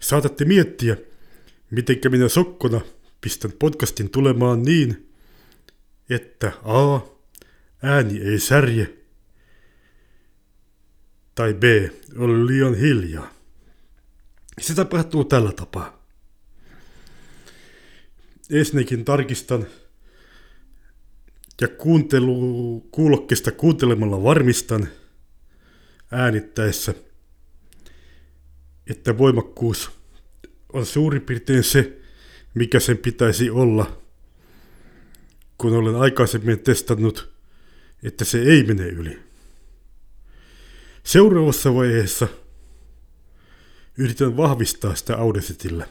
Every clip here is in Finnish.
Saatatte miettiä, mitenkä minä sokkona pistän podcastin tulemaan niin, että A. Ääni ei särje, tai B. Oli liian hiljaa. Se tapahtuu tällä tapaa. Ensinnäkin tarkistan ja kuuntelu, kuulokkeesta kuuntelemalla varmistan äänittäessä, että voimakkuus on suurin piirtein se, mikä sen pitäisi olla, kun olen aikaisemmin testannut, että se ei mene yli. Seuraavassa vaiheessa yritän vahvistaa sitä Audacitillä.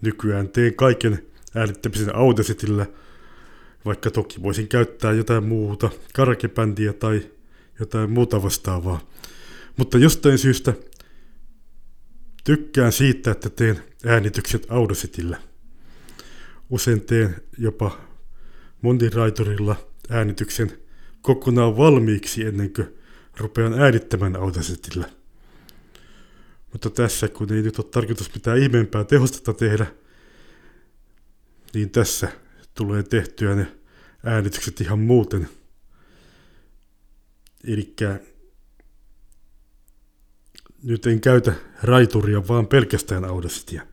Nykyään teen kaiken äänittämisen Audacitillä, vaikka toki voisin käyttää jotain muuta, karakebändiä tai jotain muuta vastaavaa. Mutta jostain syystä tykkään siitä, että teen äänitykset Audacitillä. Usein teen jopa Mondiraiterilla äänityksen kokonaan valmiiksi ennen kuin rupean äänittämään Audacitillä. Mutta tässä, kun ei nyt ole tarkoitus mitään ihmeempää tehostetta tehdä, niin tässä tulee tehtyä ne äänitykset ihan muuten. Eli nyt en käytä raituria, vaan pelkästään Audacityä.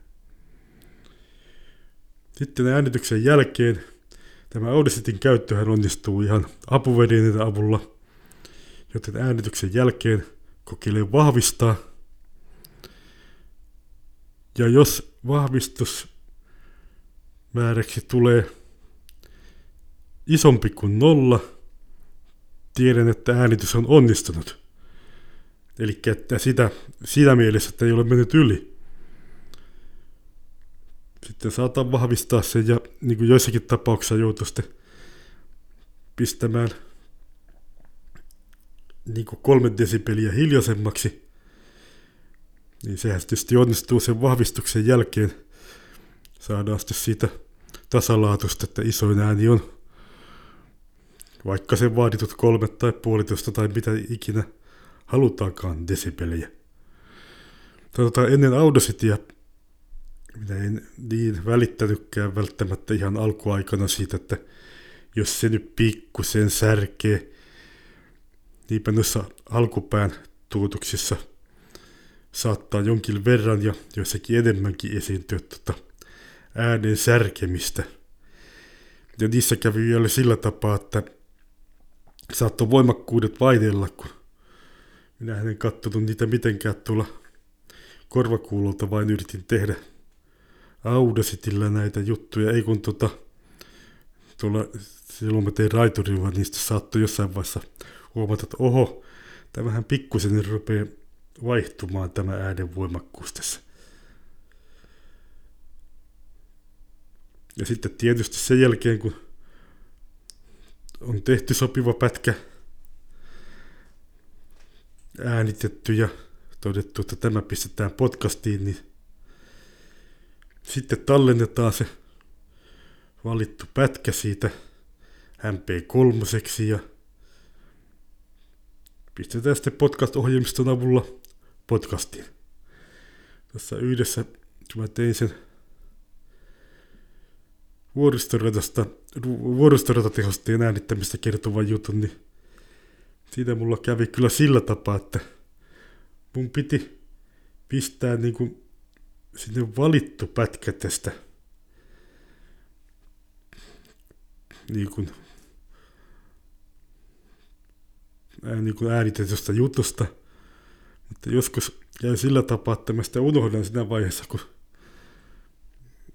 Sitten äänityksen jälkeen tämä Audacityn käyttöhän onnistuu ihan apuvälineiden avulla, joten äänityksen jälkeen kokeilen vahvistaa. Ja jos vahvistusmääräksi tulee isompi kuin nolla, tiedän, että äänitys on onnistunut. Eli että sitä, siinä mielessä, että ei ole mennyt yli. Sitten saatan vahvistaa sen ja niin kuin joissakin tapauksissa joutuu sitten pistämään niin kuin kolme desibeliä hiljaisemmaksi. Niin sehän tietysti onnistuu sen vahvistuksen jälkeen. Saadaan sitten siitä tasalaatusta, että isoin ääni on vaikka se vaaditut kolme tai puolitoista tai mitä ikinä halutaankaan desibeliä. Tota, ennen Audacityä minä en niin välittänytkään välttämättä ihan alkuaikana siitä, että jos se nyt pikkusen särkee, niinpä noissa alkupään tuutuksissa saattaa jonkin verran ja joissakin enemmänkin esiintyä tota äänen särkemistä. Ja niissä kävi vielä sillä tapaa, että saattoi voimakkuudet vaihdella, kun minä en katsonut niitä mitenkään tuolla korvakuulolta, vain yritin tehdä Audacitilla näitä juttuja, ei kun tota, tuolla, silloin mä tein raiturilla, niistä saattoi jossain vaiheessa huomata, että oho, tämähän pikkusen rupeaa vaihtumaan tämä äänen voimakkuus tässä. Ja sitten tietysti sen jälkeen, kun on tehty sopiva pätkä, äänitetty ja todettu, että tämä pistetään podcastiin, niin sitten tallennetaan se valittu pätkä siitä MP3 ja pistetään sitten podcast-ohjelmiston avulla podcastiin. Tässä yhdessä mä tein sen vuoristoratasta, vuoristoratatehosteen äänittämistä kertovan jutun, niin siitä mulla kävi kyllä sillä tapaa, että mun piti pistää niin kuin sinne valittu pätkä tästä niin kuin, niin kuin äänitetystä jutusta. Mutta joskus käy sillä tapaa, että mä sitä unohdan siinä vaiheessa, kun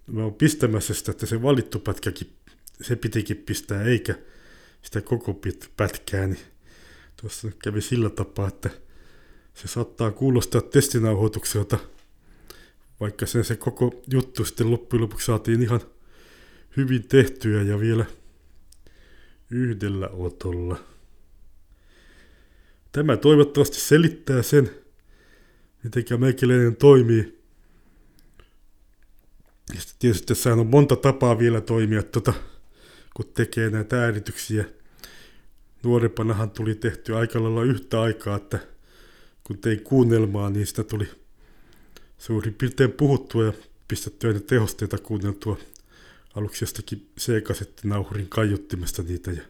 mä oon pistämässä sitä, että se valittu pätkäkin, se pitikin pistää, eikä sitä koko pätkää, niin tuossa kävi sillä tapaa, että se saattaa kuulostaa testinauhoitukselta, vaikka sen se koko juttu sitten loppujen lopuksi saatiin ihan hyvin tehtyä ja vielä yhdellä otolla. Tämä toivottavasti selittää sen, miten meikäläinen toimii ja tietysti tässä on monta tapaa vielä toimia, tota, kun tekee näitä äänityksiä. Nuorempanahan tuli tehty aika lailla yhtä aikaa, että kun tein kuunnelmaa, niin sitä tuli suurin piirtein puhuttua ja pistettyä ne tehosteita kuunneltua aluksi jostakin C-kasettinauhurin kaiuttimesta niitä ja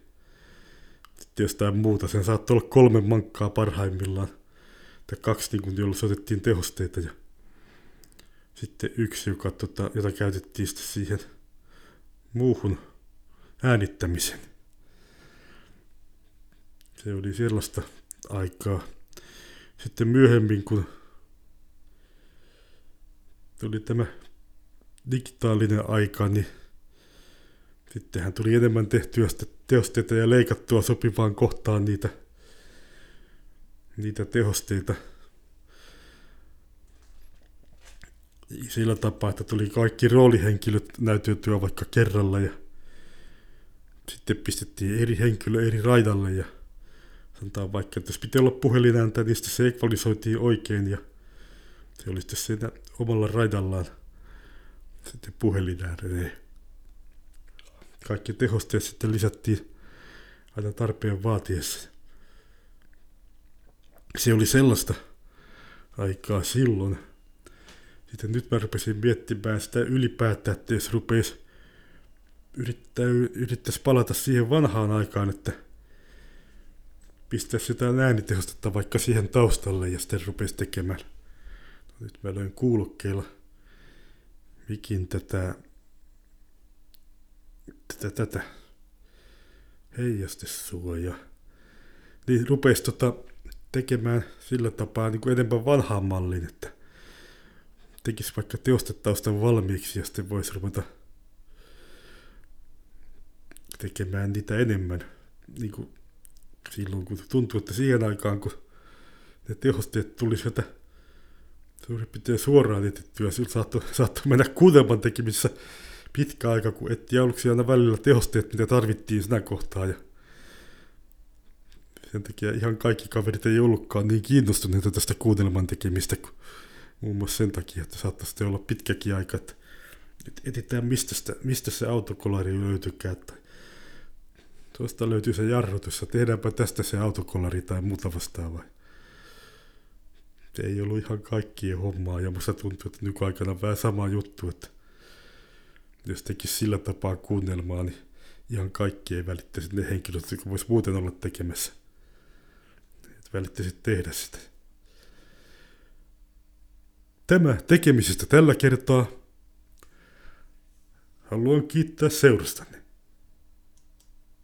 sitten jostain muuta. Sen saattoi olla kolme mankkaa parhaimmillaan. Tai kaksi, niin kun, jolla soitettiin tehosteita ja sitten yksi, joka, tota, jota käytettiin sitten siihen muuhun äänittämiseen. Se oli sellaista aikaa. Sitten myöhemmin, kun tuli tämä digitaalinen aika, niin sittenhän tuli enemmän tehtyä tehosteita ja leikattua sopivaan kohtaan niitä, niitä tehosteita. Sillä tapaa, että tuli kaikki roolihenkilöt näyteltyä vaikka kerralla ja sitten pistettiin eri henkilö eri raidalle ja sanotaan vaikka, että jos pitää olla puhelinääntä, niin sitten se ekvalisoitiin oikein ja se oli sitten siinä omalla raidallaan sitten puhelinääreen. Kaikki tehosteet sitten lisättiin aina tarpeen vaatiessa. Se oli sellaista aikaa silloin. Sitten nyt mä rupesin miettimään sitä ylipäätään, että jos rupeisi yrittää, yrittäisi palata siihen vanhaan aikaan, että pistää sitä äänitehostetta vaikka siihen taustalle ja sitten rupesi tekemään. Nyt mä löin kuulokkeilla mikin tätä, tätä, tätä heijastesuoja. Niin rupesi tota tekemään sillä tapaa niin kuin enemmän vanhaan malliin, että tekisi vaikka teostetaustan valmiiksi ja sitten voisi ruveta tekemään niitä enemmän. Niin kuin silloin, kun tuntuu, että siihen aikaan, kun ne tehosteet tuli sieltä suurin piirtein suoraan etettyä, sillä saattoi, saattoi mennä kuudelman tekemissä pitkä aika, kun etti aluksi aina välillä tehosteet, mitä tarvittiin siinä kohtaa. Ja sen takia ihan kaikki kaverit ei ollutkaan niin kiinnostuneita tästä kuunnelman tekemistä, kun muun muassa sen takia, että saattaisi olla pitkäkin aika, että etsitään mistä, sitä, mistä se autokolari löytykään, tai tuosta löytyy se jarrutus, ja tehdäänpä tästä se autokolari tai muuta vastaavaa. Se ei ollut ihan kaikkien hommaa, ja musta tuntuu, että nykyaikana vähän sama juttu, että jos tekisi sillä tapaa kuunnelmaa, niin ihan kaikki ei välittäisi ne henkilöt, jotka voisi muuten olla tekemässä. Et välittäisi tehdä sitä. Tämä tekemisestä tällä kertaa. Haluan kiittää seurastanne.